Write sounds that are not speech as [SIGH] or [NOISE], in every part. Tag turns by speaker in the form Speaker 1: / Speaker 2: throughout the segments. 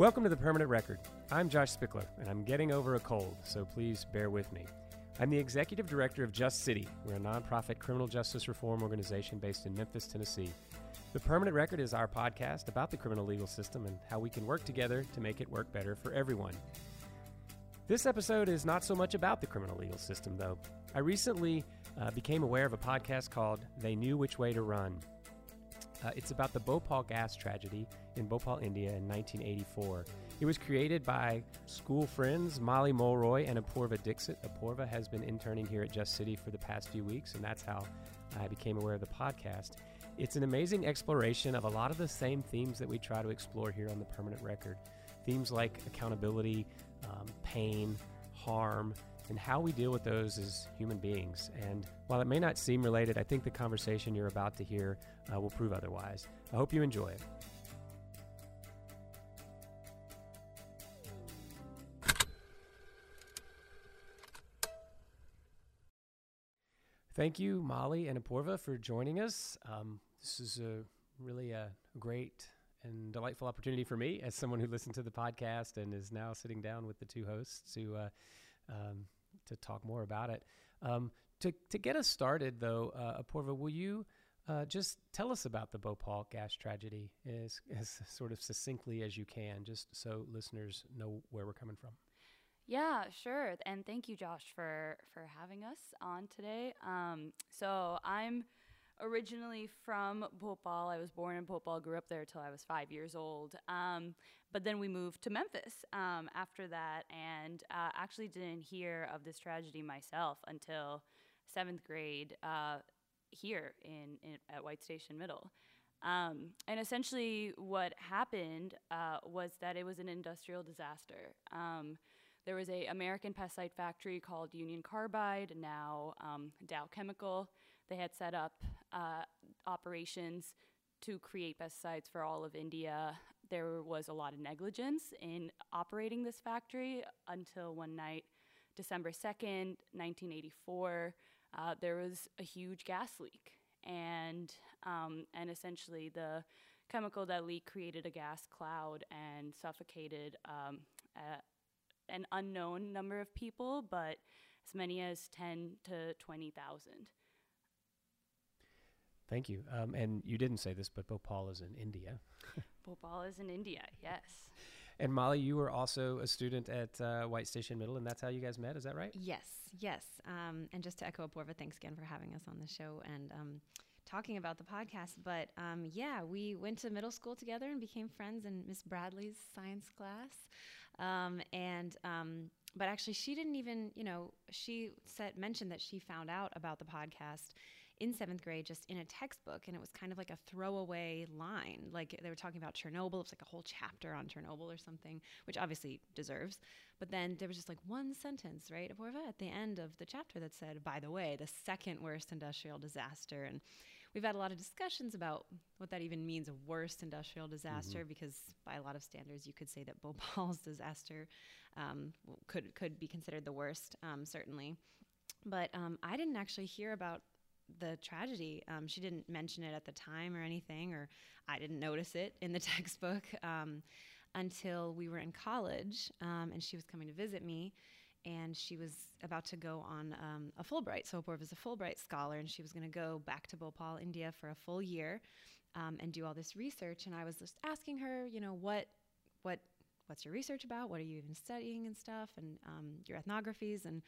Speaker 1: Welcome to the Permanent Record. I'm Josh Spickler, and I'm getting over a cold, so please bear with me. I'm the executive director of Just City. We're a nonprofit criminal justice reform organization based in Memphis, Tennessee. The Permanent Record is our podcast about the criminal legal system and how we can work together to make it work better for everyone. This episode is not so much about the criminal legal system, though. I recently uh, became aware of a podcast called They Knew Which Way to Run. Uh, it's about the Bhopal gas tragedy in Bhopal, India in 1984. It was created by school friends Molly Mulroy and Apurva Dixit. Apurva has been interning here at Just City for the past few weeks, and that's how I became aware of the podcast. It's an amazing exploration of a lot of the same themes that we try to explore here on the permanent record. Themes like accountability, um, pain, harm, and how we deal with those as human beings. And while it may not seem related, I think the conversation you're about to hear uh, will prove otherwise. I hope you enjoy it. Thank you, Molly and Apurva, for joining us. Um, this is a really a great and delightful opportunity for me as someone who listened to the podcast and is now sitting down with the two hosts to uh, um, to talk more about it. Um, to to get us started, though, uh, Apurva, will you uh, just tell us about the Bhopal gas tragedy as, as sort of succinctly as you can, just so listeners know where we're coming from?
Speaker 2: Yeah, sure. And thank you, Josh, for for having us on today. Um, so I'm originally from Bhopal. I was born in Bhopal, grew up there till I was five years old. Um, but then we moved to Memphis um, after that, and uh, actually didn't hear of this tragedy myself until seventh grade uh, here in, in, at White Station Middle. Um, and essentially, what happened uh, was that it was an industrial disaster. Um, there was a American pesticide factory called Union Carbide, now um, Dow Chemical. They had set up uh, operations to create pesticides for all of India. There was a lot of negligence in operating this factory until one night, December 2nd, 1984, uh, there was a huge gas leak. And, um, and essentially, the chemical that leaked created a gas cloud and suffocated um, an unknown number of people, but as many as 10 to 20,000.
Speaker 1: Thank you. Um, and you didn't say this, but Bhopal is in India. [LAUGHS]
Speaker 2: Bhopal is in India, yes.
Speaker 1: And Molly, you were also a student at uh, White Station Middle, and that's how you guys met. Is that right?
Speaker 3: Yes, yes. Um, and just to echo Apurva, thanks again for having us on the show and um, talking about the podcast. But um, yeah, we went to middle school together and became friends in Miss Bradley's science class. Um, and um, but actually, she didn't even, you know, she said mentioned that she found out about the podcast in seventh grade just in a textbook and it was kind of like a throwaway line. Like they were talking about chernobyl. It's like a whole chapter on chernobyl or something which obviously deserves. But then there was just like one sentence right at the end of the chapter that said by the way the second worst industrial disaster. And we've had a lot of discussions about what that even means a worst industrial disaster mm-hmm. because by a lot of standards you could say that bhopal's [LAUGHS] disaster um, could could be considered the worst um, certainly. But um, I didn't actually hear about the tragedy. Um, she didn't mention it at the time or anything, or I didn't notice it in the [LAUGHS] textbook um, until we were in college um, and she was coming to visit me. And she was about to go on um, a Fulbright. So Apurva was a Fulbright scholar, and she was going to go back to Bhopal, India, for a full year um, and do all this research. And I was just asking her, you know, what, what, what's your research about? What are you even studying and stuff, and um, your ethnographies? And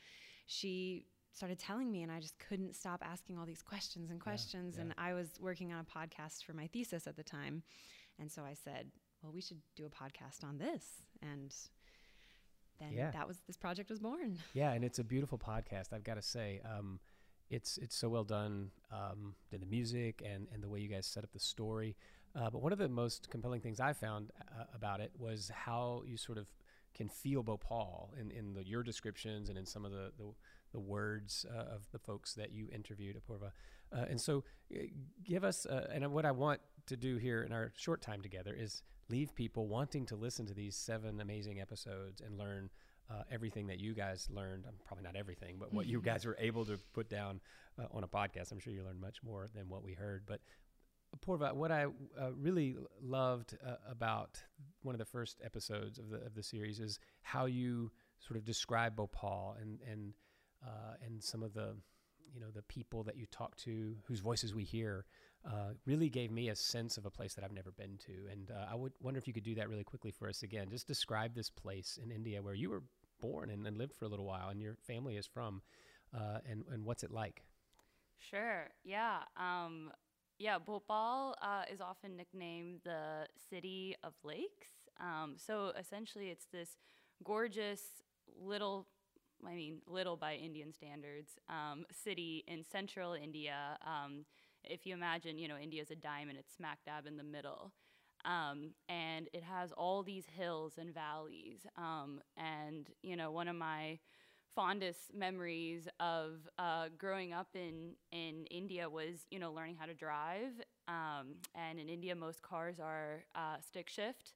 Speaker 3: she started telling me and I just couldn't stop asking all these questions and questions yeah, yeah. and I was working on a podcast for my thesis at the time and so I said well we should do a podcast on this and then yeah. that was this project was born [LAUGHS]
Speaker 1: yeah and it's a beautiful podcast I've got to say um, it's it's so well done um, the music and and the way you guys set up the story uh, but one of the most compelling things I found uh, about it was how you sort of can feel Bhopal in, in the, your descriptions and in some of the, the the words uh, of the folks that you interviewed, Apurva. Uh, and so, uh, give us, uh, and what I want to do here in our short time together is leave people wanting to listen to these seven amazing episodes and learn uh, everything that you guys learned. Um, probably not everything, but what you guys were able to put down uh, on a podcast. I'm sure you learned much more than what we heard. But Porva, what I uh, really loved uh, about one of the first episodes of the of the series is how you sort of describe Bhopal and and uh, and some of the you know the people that you talk to whose voices we hear uh, really gave me a sense of a place that I've never been to. And uh, I would wonder if you could do that really quickly for us again. Just describe this place in India where you were born and, and lived for a little while, and your family is from, uh, and and what's it like?
Speaker 2: Sure. Yeah. Um, yeah. Bhopal uh, is often nicknamed the city of lakes. Um, so essentially, it's this gorgeous little I mean, little by Indian standards, um, city in central India. Um, if you imagine, you know, India's a diamond, it's smack dab in the middle. Um, and it has all these hills and valleys. Um, and, you know, one of my fondest memories of uh, growing up in, in India was, you know, learning how to drive. Um, and in India, most cars are uh, stick shift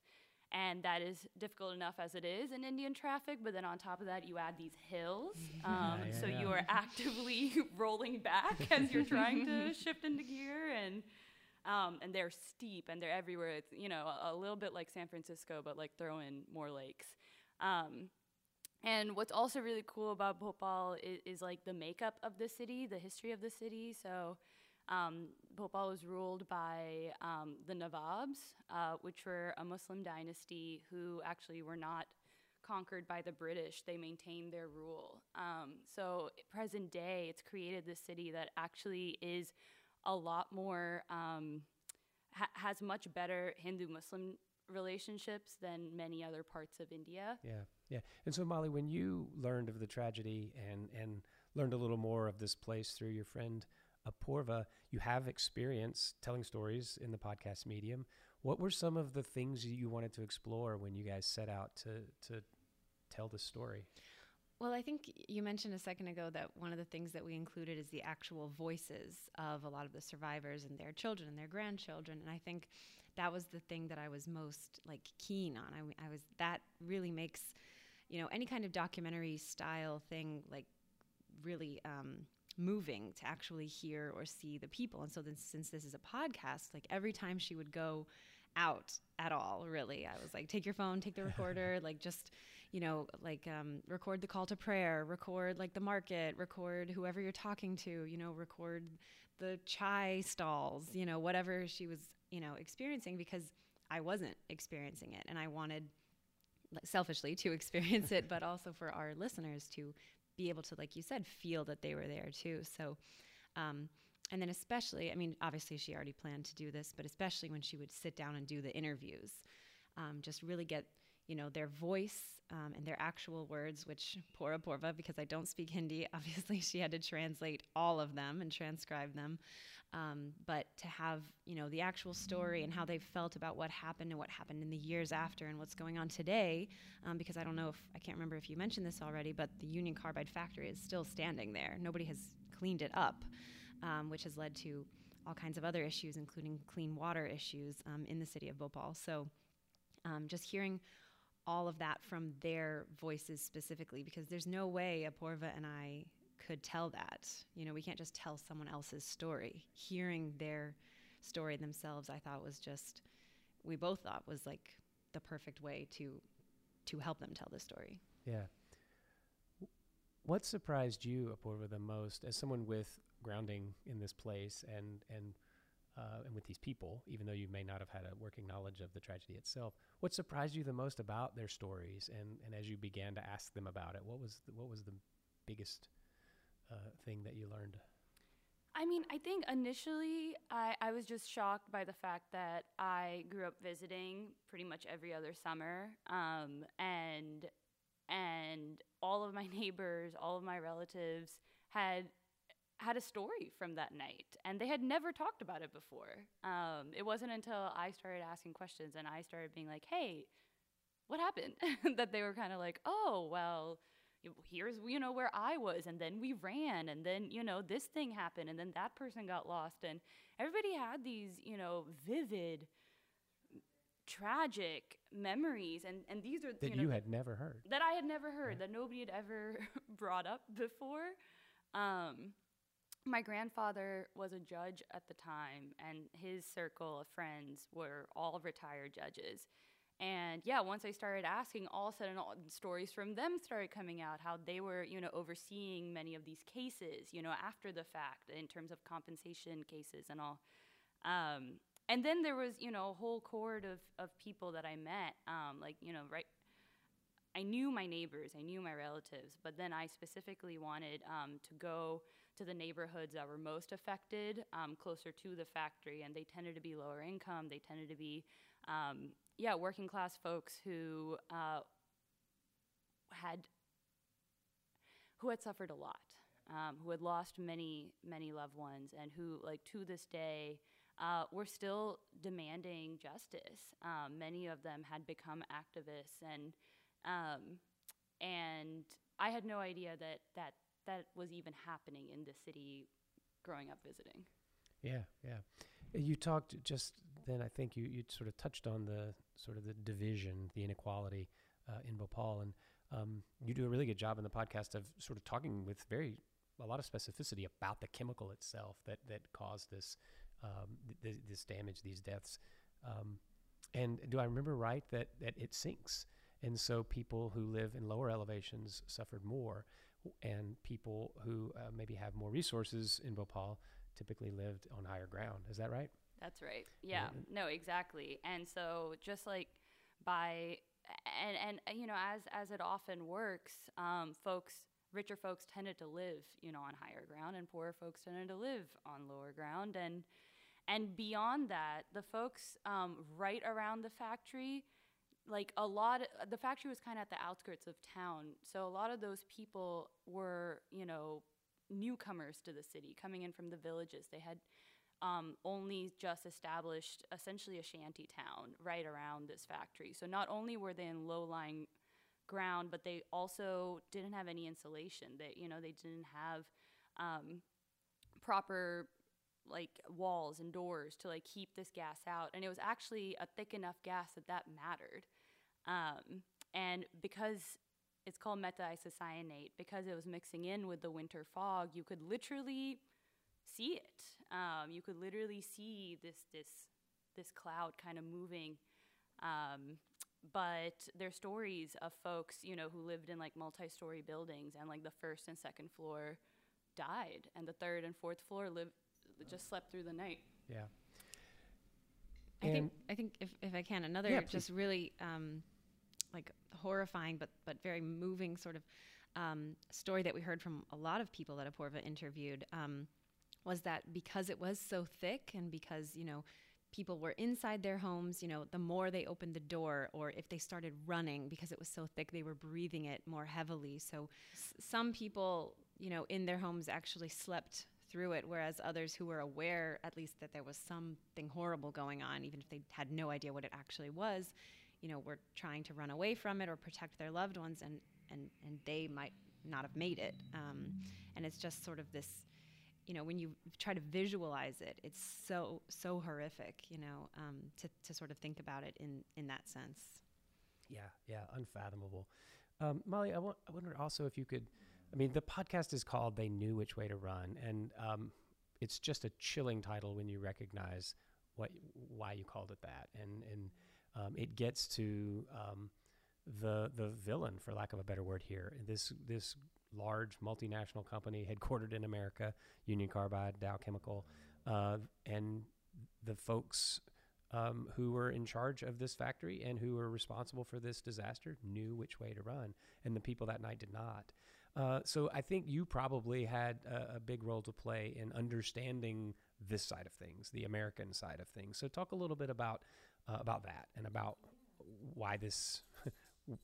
Speaker 2: and that is difficult enough as it is in Indian traffic. But then on top of that, you add these hills, [LAUGHS] um, yeah, so yeah. you are actively [LAUGHS] rolling back as you're trying to [LAUGHS] shift into gear, and um, and they're steep and they're everywhere. It's you know a, a, little bit like San Francisco, but like throw in more lakes. Um, and what's also really cool about Bhopal is, is like the makeup of the city, the history of the city. So um, Bhopal was ruled by um, the Nawabs, uh, which were a Muslim dynasty who actually were not conquered by the British. They maintained their rule. Um, so, present day, it's created this city that actually is a lot more, um, ha- has much better Hindu Muslim relationships than many other parts of India.
Speaker 1: Yeah, yeah. And so, Molly, when you learned of the tragedy and, and learned a little more of this place through your friend, Apurva, you have experience telling stories in the podcast medium. What were some of the things you wanted to explore when you guys set out to to tell the story?
Speaker 3: Well, I think you mentioned a second ago that one of the things that we included is the actual voices of a lot of the survivors and their children and their grandchildren, and I think that was the thing that I was most like keen on. I, I was that really makes you know any kind of documentary style thing like really um, moving to actually hear or see the people. And so then since this is a podcast, like every time she would go out at all, really, I was like, take your phone, take the [LAUGHS] recorder, like just, you know, like um, record the call to prayer, record like the market, record whoever you're talking to, you know, record the chai stalls, you know, whatever she was, you know, experiencing because I wasn't experiencing it and I wanted selfishly to [LAUGHS] experience it, but also for our listeners to be able to, like you said, feel that they were there too. So, um, and then especially, I mean, obviously she already planned to do this, but especially when she would sit down and do the interviews, um, just really get you know their voice um, and their actual words which pora porva because i don't speak hindi [LAUGHS] obviously she had to translate all of them and transcribe them um, but to have you know the actual story and how they felt about what happened and what happened in the years after and what's going on today, um, because I don't know if I can't remember if you mentioned this already, but the Union Carbide factory is still standing there. Nobody has cleaned it up, um, which has led to all kinds of other issues, including clean water issues um, in the city of Bhopal. So, um, just hearing all of that from their voices specifically, because there's no way Apurva and I could tell that. You know, we can't just tell someone else's story. Hearing their story themselves, I thought was just we both thought was like the perfect way to to help them tell the story.
Speaker 1: Yeah. What surprised you, Apurva, the most as someone with grounding in this place and and uh, and with these people, even though you may not have had a working knowledge of the tragedy itself, what surprised you the most about their stories? And, and as you began to ask them about it, what was the, what was the biggest uh, thing that you learned?
Speaker 2: I mean, I think initially I, I was just shocked by the fact that I grew up visiting pretty much every other summer, um, and and all of my [LAUGHS] neighbors, all of my relatives had had a story from that night, and they had never talked about it before. Um, it wasn't until I started asking questions and I started being like, "Hey, what happened?" [LAUGHS] that they were kind of like, "Oh, well." here's you know where I was and then we ran and then you know this thing happened and then that person got lost and everybody had these you know vivid tragic memories and and these are
Speaker 1: that
Speaker 2: you, know,
Speaker 1: you had never heard
Speaker 2: that I had never heard that nobody had ever [LAUGHS] brought up before um my grandfather was a judge at the time, and his circle of friends were all retired judges. And yeah, once I started asking, all of a sudden, all stories from them started coming out how they were, you know, overseeing many of these cases, you know, after the fact in terms of compensation cases and all. Um, and then there was, you know, a whole cohort of, of people that I met, um, like, you know, right. I knew my neighbors, I knew my relatives, but then I specifically wanted um, to go to the neighborhoods that were most affected, um, closer to the factory, and they tended to be lower income. They tended to be um, yeah, working class folks who uh, had who had suffered a lot, um, who had lost many many loved ones, and who like to this day. Uh, were still demanding justice. Um, many of them had become activists, and um, and I had no idea that that that was even happening in the city growing up visiting.
Speaker 1: Yeah, yeah. You talked just then. I think you you sort of touched on the sort of the division, the inequality uh, in Bhopal, and um, you do a really good job in the podcast of sort of talking with very a lot of specificity about the chemical itself that that caused this um, th- this damage, these deaths. Um, and do I remember right that that it sinks, and so people who live in lower elevations suffered more, and people who uh, maybe have more resources in Bhopal typically lived on higher ground. Is that right?
Speaker 2: That's right. Yeah. No, exactly. And so just like by and and uh, you know as as it often works, um, folks richer folks tended to live you know on higher ground, and poorer folks tended to live on lower ground, and and beyond that, the folks um, right around the factory. Like a lot, of, the factory was kind of at the outskirts of town, so a lot of those people were, you know, newcomers to the city, coming in from the villages. They had um, only just established essentially a shanty town right around this factory. So not only were they in low-lying ground, but they also didn't have any insulation. That you know they didn't have um, proper like walls and doors to like keep this gas out, and it was actually a thick enough gas that that mattered. Um, and because it's called methyl isocyanate, because it was mixing in with the winter fog, you could literally see it. Um, you could literally see this this this cloud kind of moving. Um, but there's stories of folks, you know, who lived in like multi-story buildings, and like the first and second floor died, and the third and fourth floor lived just slept through the night.
Speaker 1: Yeah.
Speaker 3: I think I think if, if I can another yeah, just really um, like horrifying but but very moving sort of um, story that we heard from a lot of people that Apoorva interviewed. Um, was that because it was so thick and because, you know, people were inside their homes, you know, the more they opened the door or if they started running because it was so thick, they were breathing it more heavily. So s- some people, you know, in their homes actually slept through it, whereas others who were aware at least that there was something horrible going on, even if they had no idea what it actually was, you know, were trying to run away from it or protect their loved ones, and and and they might not have made it. Um, and it's just sort of this you know, when you try to visualize it, it's so so horrific, you know, um, to to sort of think about it in in that sense.
Speaker 1: Yeah, yeah, unfathomable. Um, Molly, I, want, I wonder also if you could. I mean, the podcast is called "They Knew Which Way to Run," and um, it's just a chilling title when you recognize what why you called it that, and and um, it gets to um, the the villain, for lack of a better word here. This this large multinational company headquartered in America, Union Carbide, Dow Chemical, uh, and the folks um, who were in charge of this factory and who were responsible for this disaster knew which way to run, and the people that night did not. Uh, so I think you probably had a, a, big role to play in understanding this side of things, the American side of things. So talk a little bit about uh, about that and about why this [LAUGHS]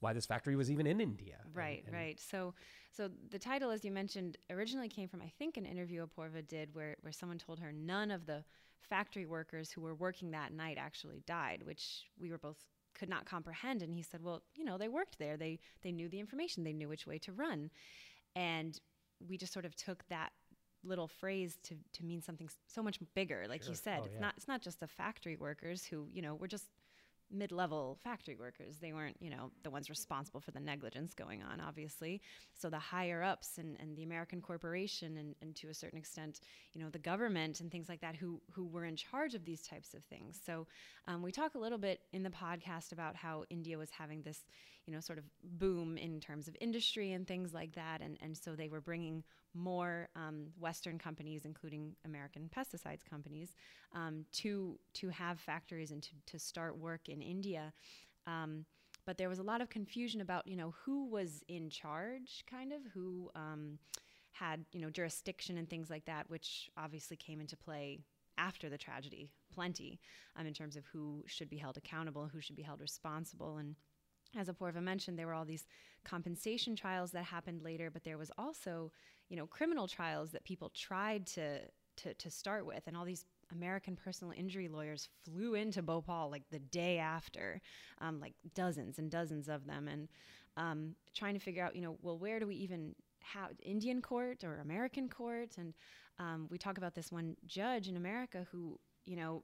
Speaker 1: why this factory was even in India.
Speaker 3: Right, and, and right. So, so the title, as you mentioned, originally came from I think an interview Apoorva did where where someone told her none of the factory workers who were working that night actually died, which we were both could not comprehend. And he said, well, you know, they worked there. They they knew the information. They knew which way to run, and we just sort of took that little phrase to to mean something so much bigger. Like sure. you said, oh, it's yeah. not it's not just the factory workers who you know were just mid-level factory workers. They weren't, you know, the ones responsible for the negligence going on, obviously. So the higher ups and, and the American corporation and, and to a certain extent, you know, the government and things like that who who were in charge of these types of things. So um, we talk a little bit in the podcast about how India was having this, you know, sort of boom in terms of industry and things like that, and and so they were bringing more um, Western companies, including American pesticides companies, um, to to have factories and to, to start work in India. Um, but there was a lot of confusion about you know who was in charge, kind of who um, had you know jurisdiction and things like that, which obviously came into play after the tragedy, plenty, um, in terms of who should be held accountable, who should be held responsible, and as Apoorva mentioned, there were all these compensation trials that happened later, but there was also, you know, criminal trials that people tried to to, to start with, and all these American personal injury lawyers flew into Bhopal like the day after, um, like dozens and dozens of them, and um, trying to figure out, you know, well, where do we even have Indian court or American court? And um, we talk about this one judge in America who, you know,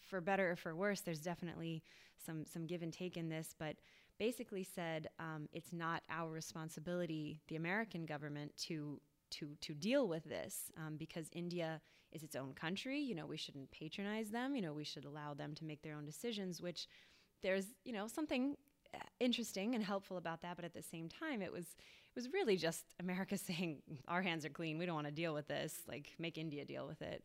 Speaker 3: for better or for worse, there's definitely some some give and take in this, but basically said um, it's not our responsibility, the American government, to to to deal with this um, because India is its own country. You know, we shouldn't patronize them. You know, we should allow them to make their own decisions. Which there's you know something uh, interesting and helpful about that, but at the same time, it was it was really just America [LAUGHS] saying our hands are clean. We don't want to deal with this. Like make India deal with it.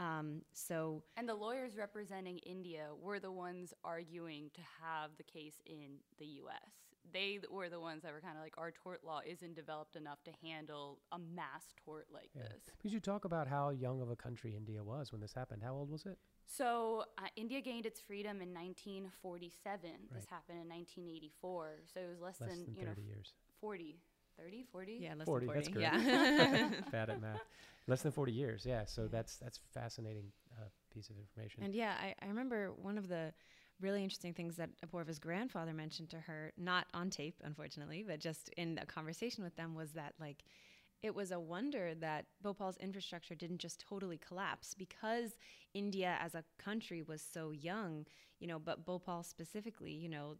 Speaker 3: Um, so
Speaker 2: and the lawyers representing India were the ones arguing to have the case in the U.S. They were the ones that were kind of like our tort law isn't developed enough to handle a mass tort like yeah. this.
Speaker 1: Because you talk about how young of a country India was when this happened. How old was it?
Speaker 2: So uh, India gained its freedom in 1947. Right. This happened in 1984. So it was less,
Speaker 1: less
Speaker 2: than,
Speaker 1: than
Speaker 2: you know
Speaker 1: years.
Speaker 2: 40. 30, 40?
Speaker 3: Yeah, less
Speaker 1: 40,
Speaker 3: than 40.
Speaker 1: That's great.
Speaker 3: Yeah. [LAUGHS]
Speaker 1: Bad at math. Less than 40 years. Yeah. So
Speaker 3: Yeah.
Speaker 1: that's that's fascinating uh, piece of information.
Speaker 3: And yeah, I, I remember one of the really interesting things that Apoorva's grandfather mentioned to her, not on tape, unfortunately, but just in a conversation with them, was that like it was a wonder that Bhopal's infrastructure didn't just totally collapse because India as a country was so young, you know, but Bhopal specifically, you know,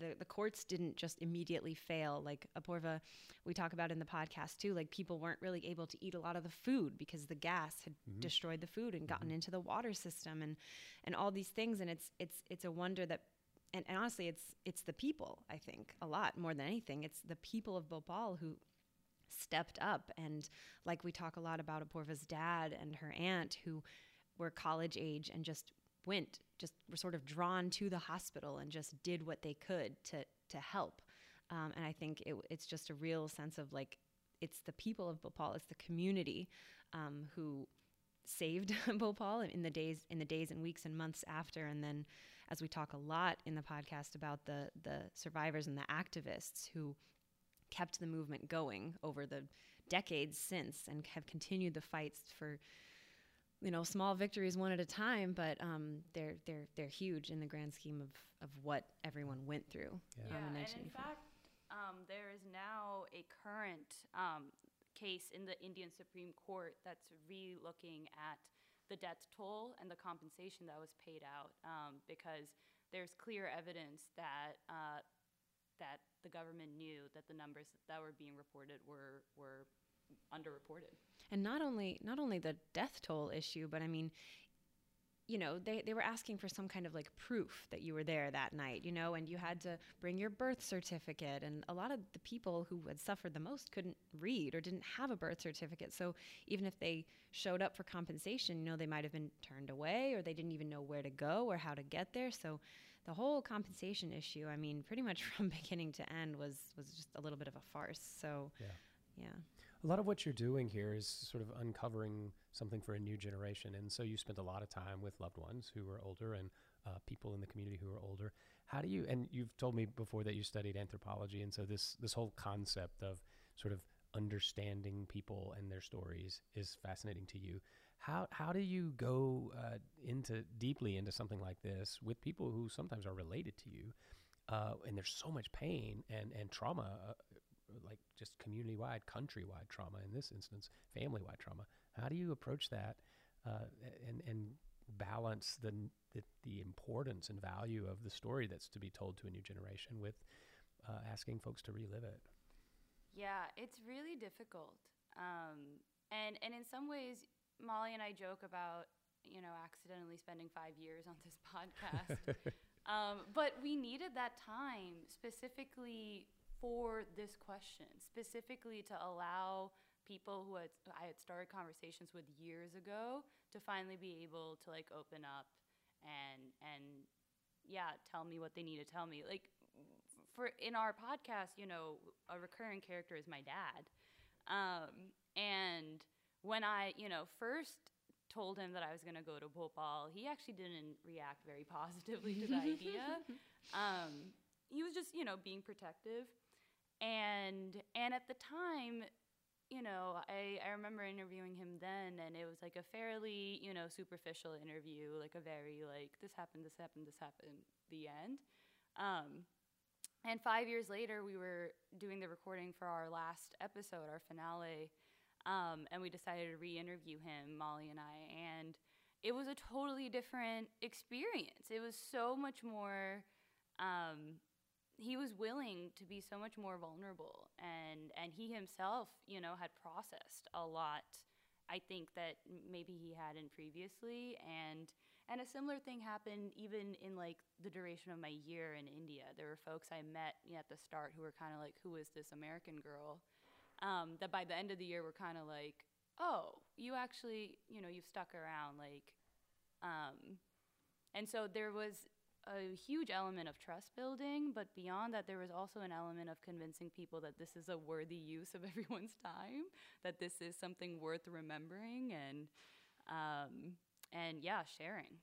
Speaker 3: the, the courts didn't just immediately fail. Like Apoorva, we talk about in the podcast too, like people weren't really able to eat a lot of the food because the gas had
Speaker 1: Mhm.
Speaker 3: destroyed the food and gotten
Speaker 1: Mhm.
Speaker 3: into the water system and, and all these things. And it's, it's, it's a wonder that, and, and honestly, it's, it's the people, I think, a lot more than anything. It's the people of Bhopal who stepped up. And like we talk a lot about Apoorva's dad and her aunt who were college age and just went, just were sort of drawn to the hospital and just did what they could to, to help. Um, and I think it, it's just a real sense of like, it's the people of Bhopal, it's the community um, who saved [LAUGHS] Bhopal in the days in the days and weeks and months after. And then, as we talk a lot in the podcast about the the survivors and the activists who kept the movement going over the decades since and have continued the fights for you know small victories one at a time but um, they're they're they're huge in the grand scheme of of what everyone went through
Speaker 1: Yeah.
Speaker 2: Yeah,
Speaker 3: um,
Speaker 2: and in
Speaker 3: before.
Speaker 2: fact, um, there is now a current um, case in the Indian Supreme Court that's re-looking at the death toll and the compensation that was paid out um, because there's clear evidence that uh, that the government knew that the numbers that were being reported were were underreported.
Speaker 3: and not only not only the death toll issue but i mean you know they, they were asking for some kind of like proof that you were there that night you know and you had to bring your birth certificate. And a lot of the people who had suffered the most couldn't read or didn't have a birth certificate. So even if they showed up for compensation you know they might have been turned away or they didn't even know where to go or how to get there. So the whole compensation issue i mean pretty much [LAUGHS] from beginning to end was was just a little bit of a farce. So
Speaker 1: Yeah.
Speaker 3: yeah
Speaker 1: A lot of what you're doing here is sort of uncovering something for a new generation. And so you spent a lot of time with loved ones who were older and uh, people in the community who are older. How do you, and you've told me before that you studied anthropology. And so this, this whole concept of sort of understanding people and their stories is fascinating to you. How, how do you go uh, into deeply into something like this with people who sometimes are related to you? Uh, and there's so much pain and, and trauma uh, like just community wide, country wide trauma in this instance, family wide trauma. How do you approach that uh, and and balance the, the, the importance and value of the story that's to be told to a new generation with uh, asking folks to relive it.
Speaker 2: Yeah, it's really difficult. Um, and and in some ways, Molly and I joke about you know accidentally spending five years on this [LAUGHS] podcast. [LAUGHS] um, but we needed that time specifically for this question, specifically to allow people who had, I had started conversations with years ago to finally be able to like open up and and yeah, tell me what they need to tell me. Like for in our podcast, you know, a recurring character is my dad. Um, and when I, you know, first told him that I was going to go to Bhopal, he actually didn't react very [LAUGHS] positively to the idea. [LAUGHS] Um, he was just, you know, being protective. And and at the time, you know, I, I remember interviewing him then, and it was like a fairly, you know, superficial interview, like a very, like, this happened, this happened, this happened, the end. Um, and five years later, we were doing the recording for our last episode, our finale, um, and we decided to re interview him, Molly and I. And it was a totally different experience. It was so much more. Um, he was willing to be so much more vulnerable and and he himself you know had processed a lot i think that maybe he hadn't previously. And and a similar thing happened even in like the duration of my year in india. There were folks i met at the start who were kind of like who is this american girl? Um, that by the end of the year were kind of like oh you actually you know you've stuck around like um, and so there was a huge element of trust building, but beyond that, there was also an element of convincing people that this is a worthy use of [LAUGHS] everyone's time, that this is something worth remembering, and um, and yeah, sharing.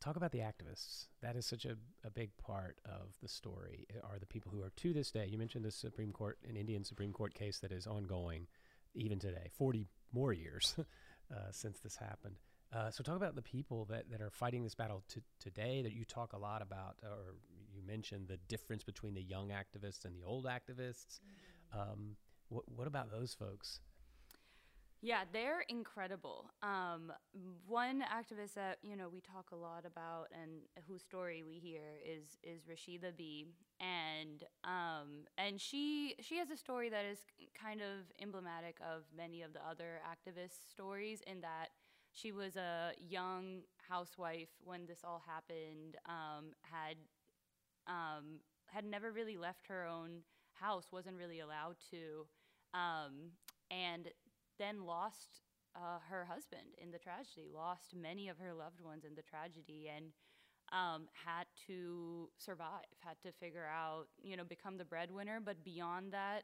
Speaker 1: Talk about the activists. That is such a, a big part of the story. Are the people who are to this day? You mentioned the Supreme Court, an Indian Supreme Court case that is ongoing, even today, forty more years [LAUGHS] uh, since this happened. Uh, so talk about the people that, that are fighting this battle to, today that you talk a lot about, or you mentioned the difference between the young activists and the old activists. Mm-hmm. Um, what, what about those folks?
Speaker 2: Yeah, they're incredible. Um, one activist that you know we talk a lot about and whose story we hear is is Rashida Bee, and um, and she she has a story that is kind of emblematic of many of the other activists stories in that she was a young housewife when this all happened. Um, had um, had never really left her own house, wasn't really allowed to, um, and then lost uh, her husband in the tragedy. Lost many of her loved ones in the tragedy, and um, had to survive. Had to figure out, you know, become the breadwinner. But beyond that,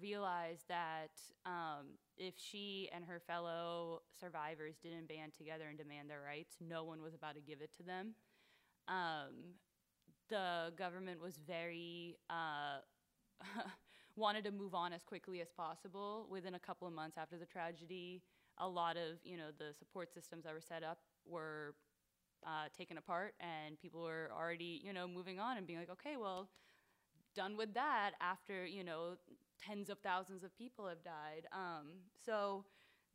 Speaker 2: realized that um, if she and her fellow survivors didn't band together and demand their rights, no one was about to give it to them. Um, the government was very uh, [LAUGHS] wanted to move on as quickly as possible. Within a couple of months after the tragedy, a lot of you know the support systems that were set up were uh, taken apart, and people were already you know moving on and being like, okay, well, done with that after you know tens of thousands of people have died. Um, so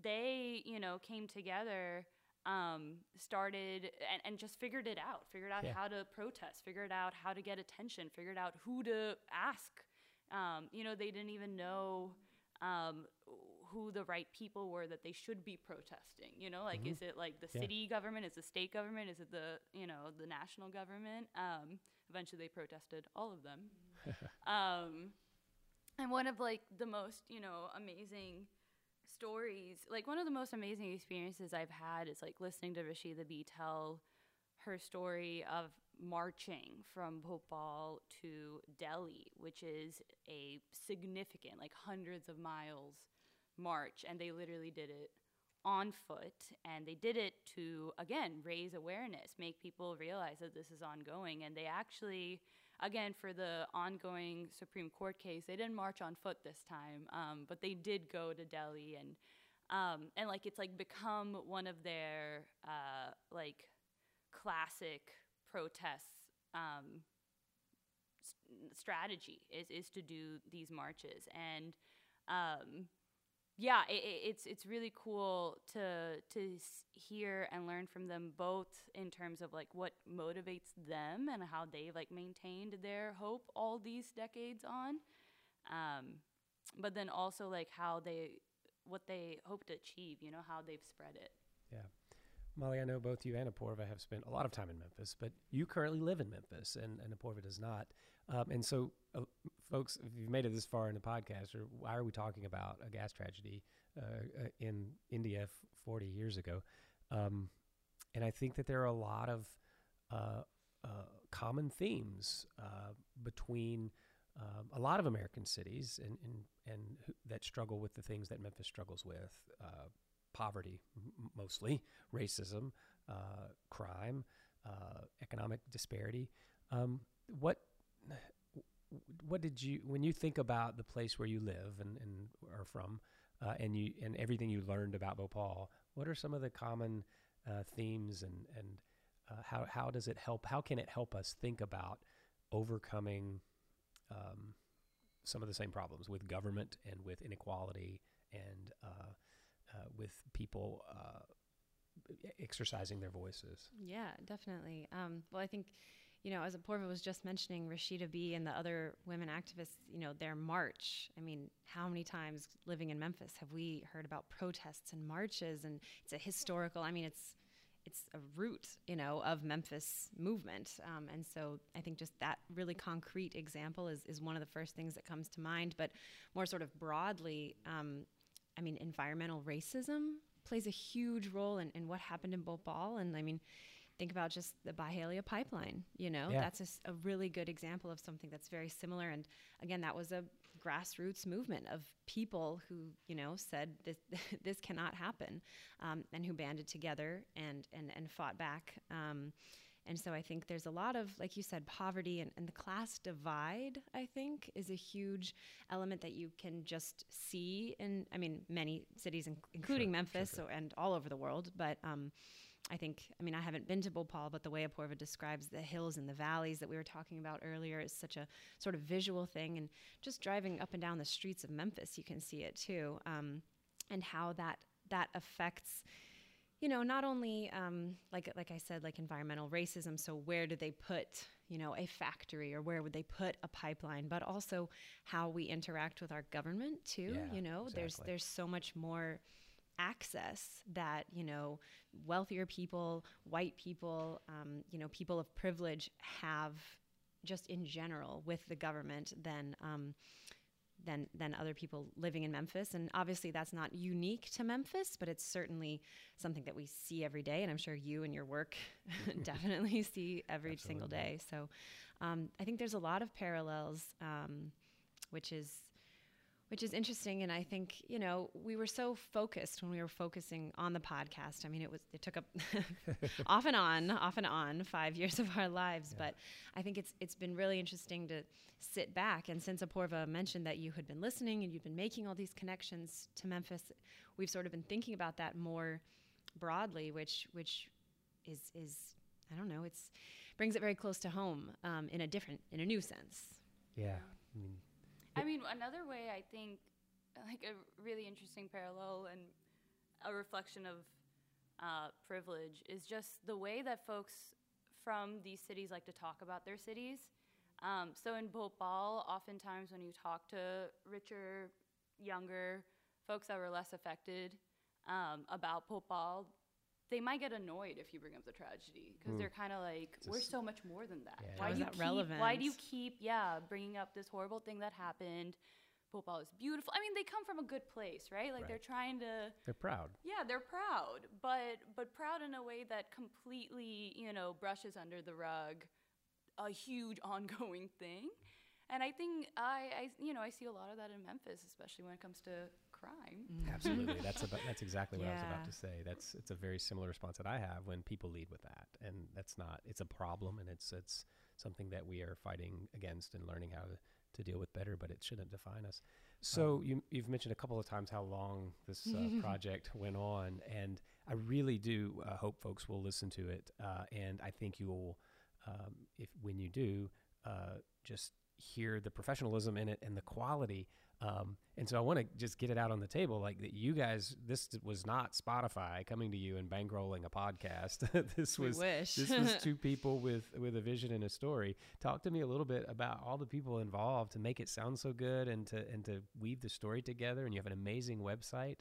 Speaker 2: they, you know, came together, um, started and, and just figured it out, figured out yeah. how to protest, figured out how to get attention, figured out who to ask. Um, you know, they didn't even know um, who the right people were that they should be protesting. You know, like mm-hmm. is it like the yeah. city government, is it the state government, is it the you know the national government? Um, eventually, they protested all of them. [LAUGHS] um, and one of like the most you know amazing stories like one of the most amazing experiences i've had is like listening to rashida bee tell her story of marching from bhopal to delhi which is a significant like hundreds of miles march. And they literally did it on foot. And they did it to again raise awareness make people realize that this is ongoing. And they actually again, for the ongoing Supreme Court case, they didn't march on foot this time, um, but they did go to Delhi and um, and like it's like become one of their uh, like classic protests um, st- strategy is is to do these marches. And um, yeah, it, it's it's really cool to to hear and learn from them both in terms of like what motivates them and how they've like maintained their hope all these decades on, um, but then also like how they what they hope to achieve. You know how they've spread it.
Speaker 1: Molly, I know both you and Apoorva have spent a lot of time in Memphis, but you currently live in Memphis, and, and Apoorva does not. Um, and so, uh, folks, if you've made it this far in the podcast, or why are we talking about a gas tragedy uh, uh in India f- 40 years ago? Um, and I think that there are a lot of uh, uh common themes uh, between um, a lot of American cities and, and, and that struggle with the things that Memphis struggles with poverty, m- mostly, racism, crime, economic disparity. Um, what what did you when you think about the place where you live and, and are from uh, and you and everything you learned about Bhopal, what are some of the common uh, themes and and uh, how how does it help? How can it help us think about overcoming um, some of the same problems with government and with inequality and uh, uh, with people uh, exercising their voices?
Speaker 3: Yeah, definitely. Um, well, I think you know, as Apoorva was just mentioning, Rashida Bee and the other women activists, you know, their march. I mean, how many times living in Memphis have we heard about protests and marches? And it's a historical. I mean, it's it's a root, you know, of Memphis movement. Um, and so I think just that really concrete example is is one of the first things that comes to mind. But more sort of broadly, um, I mean, environmental racism plays a huge role in, in what happened in Bhopal. And I mean think about just the Byhalia pipeline. You know, yeah. that's a, a, really good example of something that's very similar. And again, that was a grassroots movement of people who, you know, said this [LAUGHS] this cannot happen, um, and who banded together and and and fought back. Um, and so I think there's a lot of, like you said, poverty and, and the class divide, I think, is a huge element that you can just see in, I mean, many cities, including sure, Memphis sure, sure. So, and all over the world. But um, I think, I mean, I haven't been to Bhopal, but the way Apoorva describes the hills and the valleys that we were talking about earlier is such a sort of visual thing. And just driving up and down the streets of Memphis, you can see it too, um, and how that that affects. You know, not only um, like like I said, like environmental racism. So where do they put, you know, a factory or where would they put a pipeline? But also how we interact with our government too.
Speaker 1: Yeah,
Speaker 3: you know,
Speaker 1: exactly.
Speaker 3: there's there's so much more access that you know wealthier people white people um, you know people of privilege have just in general with the government than um, than than other people living in Memphis. And obviously that's not unique to Memphis but it's certainly something that we see every day. And I'm sure you and your work [LAUGHS] [LAUGHS] definitely see every Absolutely. single day. So um, I think there's a lot of parallels um, which is which is interesting and i think you know we were so focused when we were focusing on the podcast. I mean it was it took up [LAUGHS] off and on off and on five years of our lives yeah. but i think it's it's been really interesting to sit back. And since apoorva mentioned that you had been listening and you've been making all these connections to memphis we've sort of been thinking about that more broadly which which is is i don't know it's brings it very close to home um, in a different in a new sense.
Speaker 1: Yeah. I mean
Speaker 2: I mean, another way I think, like a really interesting parallel and a reflection of uh, privilege is just the way that folks from these cities like to talk about their cities. Um, so in Bhopal, oftentimes when you talk to richer, younger folks that were less affected um, about Bhopal, they might get annoyed if you bring up the tragedy because mm. they're kind of like, it's "We're so much more than that.
Speaker 3: Yeah, why do you keep? Relevant?
Speaker 2: Why do you keep? Yeah, bringing up this horrible thing that happened." Bhopal is beautiful. I mean, they come from a good place, right? Like right. they're trying to.
Speaker 1: They're proud.
Speaker 2: Yeah, they're proud, but but proud in a way that completely, you know, brushes under the rug a huge [LAUGHS] ongoing thing. And I think I, I, you know, I see a lot of that in Memphis, especially when it comes to crime.
Speaker 1: Absolutely, [LAUGHS] that's about, that's exactly what yeah. I was about to say. That's it's a very similar response that I have when people lead with that, and that's not it's a problem, and it's it's something that we are fighting against and learning how to, to deal with better, but it shouldn't define us. So um, you, you've mentioned a couple of times how long this uh, [LAUGHS] project went on, and I really do uh, hope folks will listen to it, uh, and I think you will, um, if when you do, uh, just hear the professionalism in it and the quality Um, and so I want to just get it out on the table, like that. You guys, this was not Spotify coming to you and bankrolling a podcast. [LAUGHS] this was this [LAUGHS] was two people with with a vision and a story. Talk to me a little bit about all the people involved to make it sound so good and to and to weave the story together. And you have an amazing website.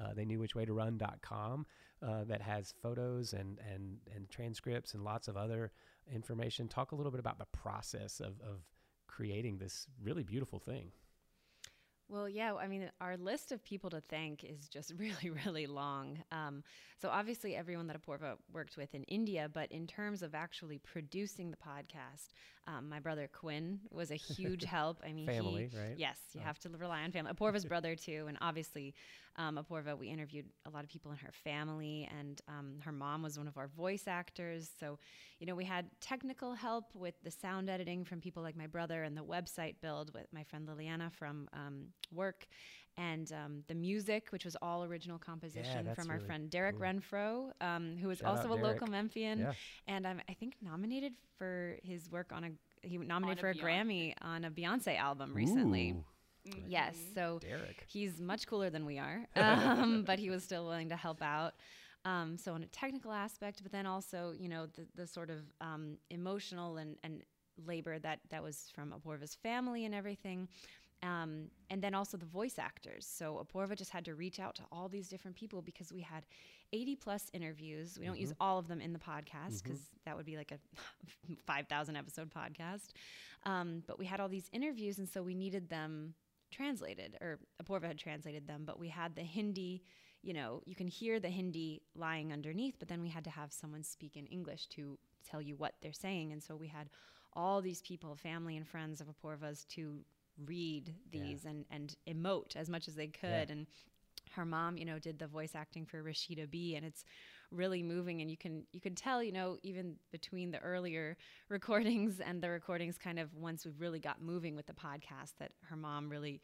Speaker 1: Uh, they knew which way to run.com uh, that has photos and, and, and transcripts and lots of other information. Talk a little bit about the process of, of creating this really beautiful thing.
Speaker 3: Well, yeah, I mean, our list of people to thank is just [LAUGHS] really, really long. Um, so, obviously, everyone that Apoorva worked with in India, but in terms of actually producing the podcast, um, my brother Quinn was a huge [LAUGHS] help. I mean,
Speaker 1: Family,
Speaker 3: he,
Speaker 1: right?
Speaker 3: Yes, you
Speaker 1: Oh.
Speaker 3: have to rely on family. Apoorva's brother, too. And obviously, um, Apoorva, we interviewed a lot of people in her family, and um, her mom was one of our voice actors. So, you know, we had technical help with the sound editing from people like my brother and the website build with my friend Liliana from um, work and um, the music, which was all original composition
Speaker 1: that's
Speaker 3: from our
Speaker 1: really
Speaker 3: friend Derek
Speaker 1: cool.
Speaker 3: Renfro, um, who is also a
Speaker 1: Derek.
Speaker 3: local Memphian.
Speaker 1: Yeah.
Speaker 3: And I'm, I think, nominated for his work on a, he nominated
Speaker 2: a
Speaker 3: for a
Speaker 2: Beyonce.
Speaker 3: Grammy on a Beyonce album recently.
Speaker 1: Ooh,
Speaker 3: Yes. So
Speaker 1: Derek.
Speaker 3: He's much cooler than we are, [LAUGHS] um, but he was still willing to help out. Um, so in a technical aspect, but then also, you know, the, the sort of um, emotional and, and labor that that was from Apoorva's family and everything. Um, and then also the voice actors. So Apurva just had to reach out to all these different people because we had 80 plus interviews. We don't use all of them in the podcast because that would be like a [LAUGHS] 5,000 episode podcast. Um, but we had all these interviews, and so we needed them translated, or Apoorva had translated them, but we had the Hindi. You know, you can hear the Hindi lying underneath, but then we had to have someone speak in English to tell you what they're saying. And so we had all these people, family and friends of Apoorva's, to read
Speaker 1: Yeah.
Speaker 3: these and, and emote as much as they could. And her mom, you know, did the voice acting for Rashida Bee, and it's really moving. And you can you can tell, you know, even between the earlier [LAUGHS] recordings and the recordings, kind of once we've really got moving with the podcast, that her mom really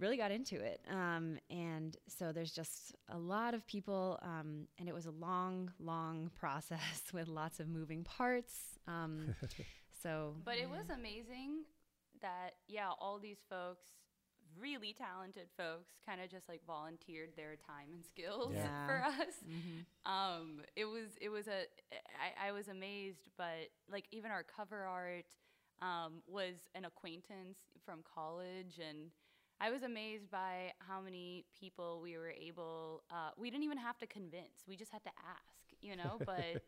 Speaker 3: really got into it. Um, and so there's just a lot of people, um, and it was a long, long [LAUGHS] process [LAUGHS] with lots of moving parts. Um, so,
Speaker 2: But it was amazing that yeah, all these folks, really talented folks, kind of just like volunteered their time and skills
Speaker 3: Yeah. [LAUGHS]
Speaker 2: for us.
Speaker 3: Mhm.
Speaker 2: Um, it was it was a I, I was amazed, but like even our cover art um, was an acquaintance from college, and I was amazed by how many people we were able. Uh, we didn't even have to convince; we just had to ask, you know. [LAUGHS] But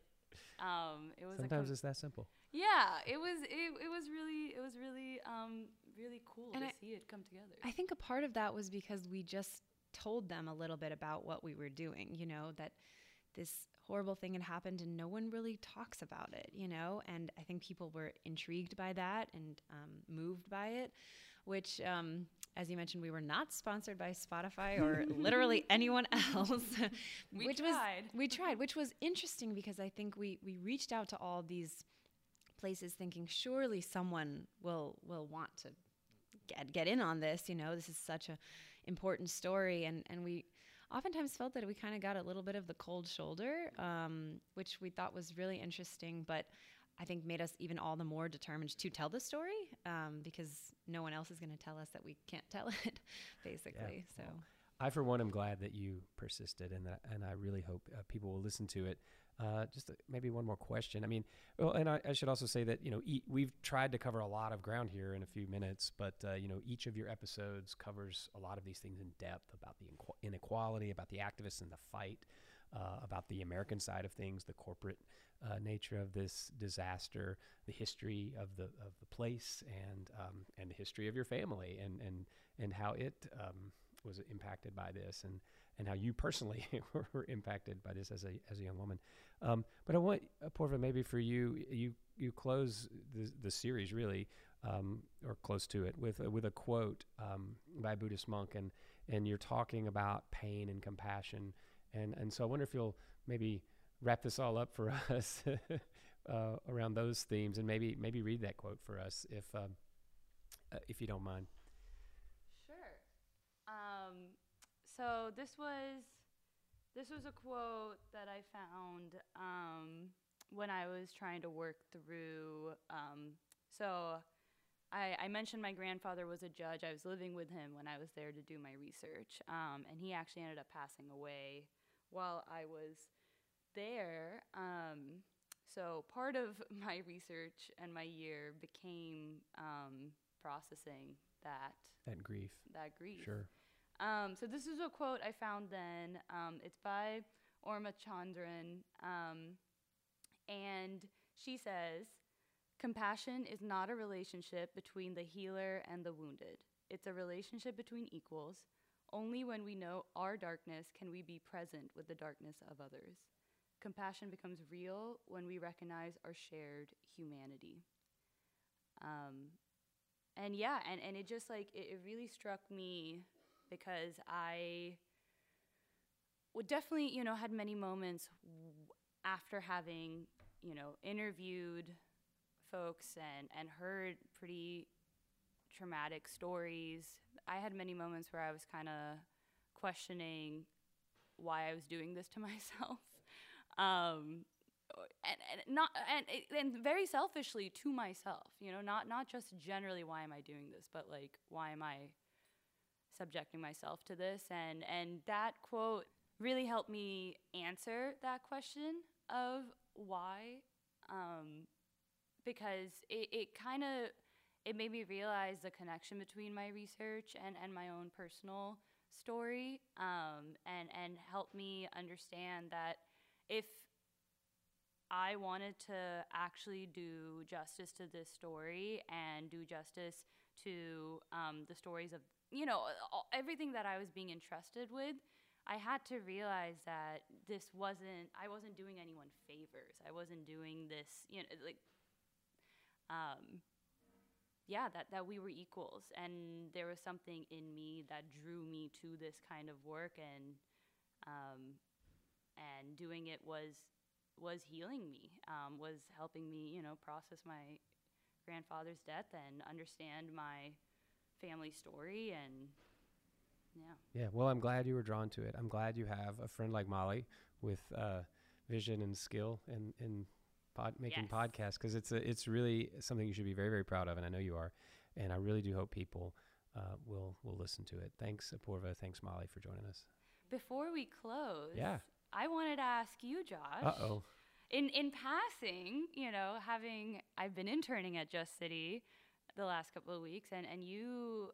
Speaker 2: um, it was
Speaker 1: Sometimes
Speaker 2: com-
Speaker 1: it's that simple.
Speaker 2: yeah, it was it, it was really it was really um really cool
Speaker 3: And
Speaker 2: to
Speaker 3: I-
Speaker 2: see it come together.
Speaker 3: I think a part of that was because we just told them a little bit about what we were doing, you know, that this horrible thing had happened and no one really talks about it, you know? And I think people were intrigued by that and um, moved by it, which, um, as you mentioned, we were not sponsored by Spotify or [LAUGHS] literally anyone else.
Speaker 2: We
Speaker 3: which
Speaker 2: tried.
Speaker 3: was we tried, which was interesting because I think we we reached out to all these places thinking surely someone will will want to get get in on this you know this is such a important story. And and we oftentimes felt that we kind of got a little bit of the cold shoulder um, which we thought was really interesting but i think made us even all the more determined to tell the story um, because no one else is going to tell us that we can't tell [LAUGHS] it basically. So
Speaker 1: I, for one, am glad that you persisted, and that, and I really hope uh, people will listen to it. Uh, just uh, maybe one more question. I mean, well, and I, I should also say that you know e- we've tried to cover a lot of ground here in a few minutes, but uh, you know each of your episodes covers a lot of these things in depth about the inequality, about the activists and the fight, uh, about the American side of things, the corporate uh, nature of this disaster, the history of the of the place, and um, and the history of your family, and and and how it um, was impacted by this, and and how you personally [LAUGHS] were impacted by this as a as a young woman. Um, but I want uh, Porva, maybe for you, you you close the the series really, um, or close to it, with a, with a quote um, by a Buddhist monk, and and you're talking about pain and compassion, and and so I wonder if you'll maybe wrap this all up for [LAUGHS] us uh, around those themes, and maybe maybe read that quote for us if um, uh, if you don't mind.
Speaker 2: Sure. Um, so this was this was a quote that I found um, when I was trying to work through. Um, so I, I mentioned my grandfather was a judge. I was living with him when I was there to do my research, um, and he actually ended up passing away while I was there. Um, so part of [LAUGHS] my research and my year became um, processing that
Speaker 1: That grief.
Speaker 2: that grief.
Speaker 1: Sure.
Speaker 2: Um, so this is a quote I found then. Um, it's by Pema Chödrön, um, and she says, "Compassion is not a relationship between the healer and the wounded. It's a relationship between equals. Only when we know our darkness can we be present with the darkness of others. Compassion becomes real when we recognize our shared humanity." Um, and yeah, and, and it just like it, it really struck me because I would definitely, you know, had many moments after having, you know, interviewed folks and, and heard pretty traumatic stories. I had many moments where I was kind of questioning why I was doing this to [LAUGHS] myself. Um, and, and not and, and very selfishly to myself, you know, not not just generally why am I doing this, but like why am I subjecting myself to this and and that quote really helped me answer that question of why um, because it, it kind of it made me realize the connection between my research and, and my own personal story um, and and helped me understand that if I wanted to actually do justice to this story and do justice to um, the stories of you know everything that I was being entrusted with. I had to realize that this wasn't I wasn't doing anyone favors. I wasn't doing this, you know, like um yeah, that that we were equals and there was something in me that drew me to this kind of work and um and doing it was was healing me, um, was helping me, you know, process my grandfather's death and understand my family story and yeah.
Speaker 1: Yeah. Well, I'm glad you were drawn to it. I'm glad you have a friend like Molly with uh, vision and skill in in pod, making
Speaker 2: Yes.
Speaker 1: podcasts because it's a, it's really something you should be very very proud of, and I know you are. And I really do hope people uh, will will listen to it. Thanks, Apoorva. Thanks, Molly, for joining us.
Speaker 2: Before we close,
Speaker 1: Yeah.
Speaker 2: I wanted to ask you, Josh.
Speaker 1: Uh oh.
Speaker 2: In in passing, you know, having I've been interning at Just City the last couple of weeks, and and you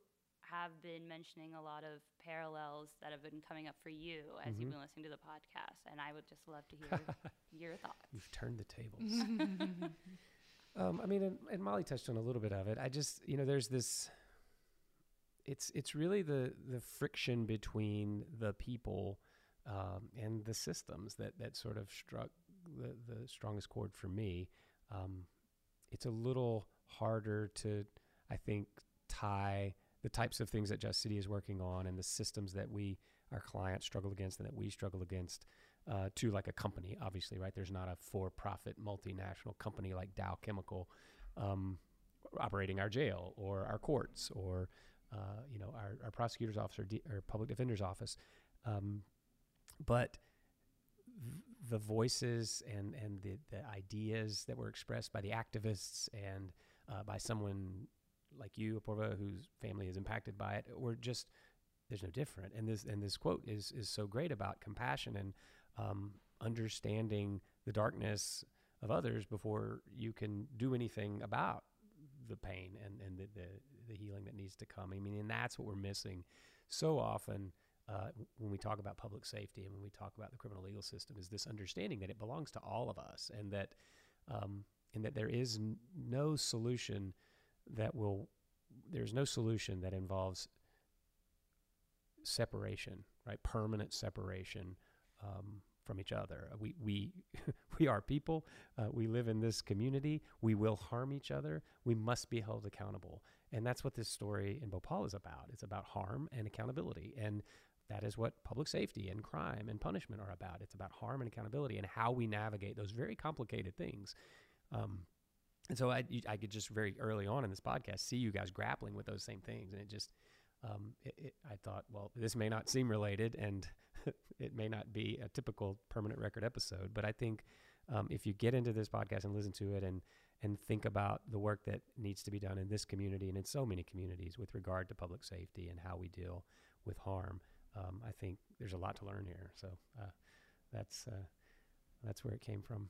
Speaker 2: have been mentioning a lot of parallels that have been coming up for you as
Speaker 1: Mhm.
Speaker 2: you've been listening to the podcast, and I would just love to hear [LAUGHS] your thoughts.
Speaker 1: You've turned the tables. [LAUGHS] um, I mean, and, and Molly touched on a little bit of it. I just, you know, there's this. It's it's really the the friction between the people um, and the systems that that sort of struck the the strongest chord for me. Um, it's a little harder to, I think, tie the types of things that Just City is working on and the systems that we our clients struggle against and that we struggle against uh, to like a company, obviously, right? There's not a for-profit multinational company like Dow Chemical um, operating our jail or our courts or uh, you know our, our prosecutor's office or, D- or public defender's office. Um, but the voices and and the, the ideas that were expressed by the activists and uh, by someone like you, Apoorva, whose family is impacted by it, or just there's no different. And this and this quote is is so great about compassion and um, understanding the darkness of others before you can do anything about the pain and and the the, the healing that needs to come. I mean, and that's what we're missing so often. Uh, when we talk about public safety and when we talk about the criminal legal system, is this understanding that it belongs to all of us, and that um, and that there is no solution that will there's no solution that involves separation, right? Permanent separation um, from each other. We we [LAUGHS] we are people. Uh, we live in this community. We will harm each other. We must be held accountable, and that's what this story in Bhopal is about. It's about harm and accountability, and that is what public safety and crime and punishment are about. It's about harm and accountability and how we navigate those very complicated things. Um, and so I, I could just very early on in this podcast see you guys grappling with those same things, and it just, um, it, it, I thought, well, this may not seem related, and [LAUGHS] it may not be a typical permanent record episode, but I think um, if you get into this podcast and listen to it and and think about the work that needs to be done in this community and in so many communities with regard to public safety and how we deal with harm, um, I think there's a lot to learn here. So uh, that's uh, that's where it came from.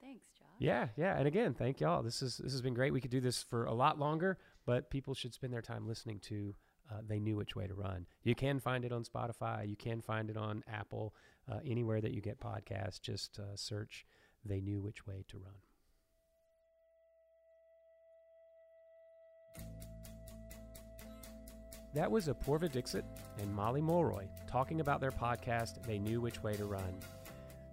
Speaker 2: Thanks.
Speaker 1: Yeah, yeah, and again, thank y'all. This is this has been great. We could do this for a lot longer, but people should spend their time listening to. Uh, they knew which way to run. You can find it on Spotify. You can find it on Apple. Uh, anywhere that you get podcasts, just uh, search. They knew which way to run. That was Apoorva Dixit and Molly Mulroy talking about their podcast, They Knew Which Way to Run.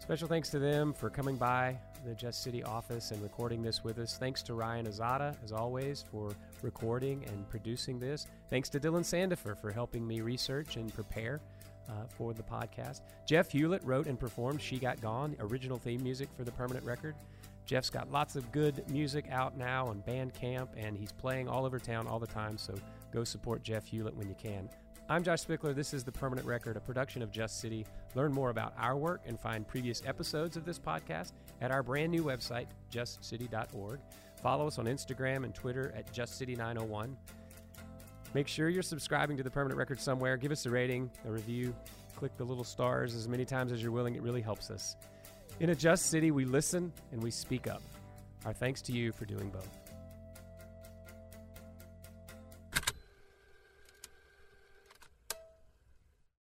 Speaker 1: Special thanks to them for coming by the Just City office and recording this with us. Thanks to Ryan Azada, as always, for recording and producing this. Thanks to Dylan Sandifer for helping me research and prepare uh, for the podcast. Jeff Hewlett wrote and performed She Got Gone, original theme music for the permanent record. Jeff's got lots of good music out now on Bandcamp, and he's playing all over town all the time, so go support Jeff Hewlett when you can. I'm Josh Spickler. This is The Permanent Record, a production of Just City. Learn more about our work and find previous episodes of this podcast at our brand new website, justcity.org. Follow us on Instagram and Twitter at JustCity901. Make sure you're subscribing to The Permanent Record somewhere. Give us a rating, a review. Click the little stars as many times as you're willing. It really helps us. In a Just City, we listen and we speak up. Our thanks to you for doing both.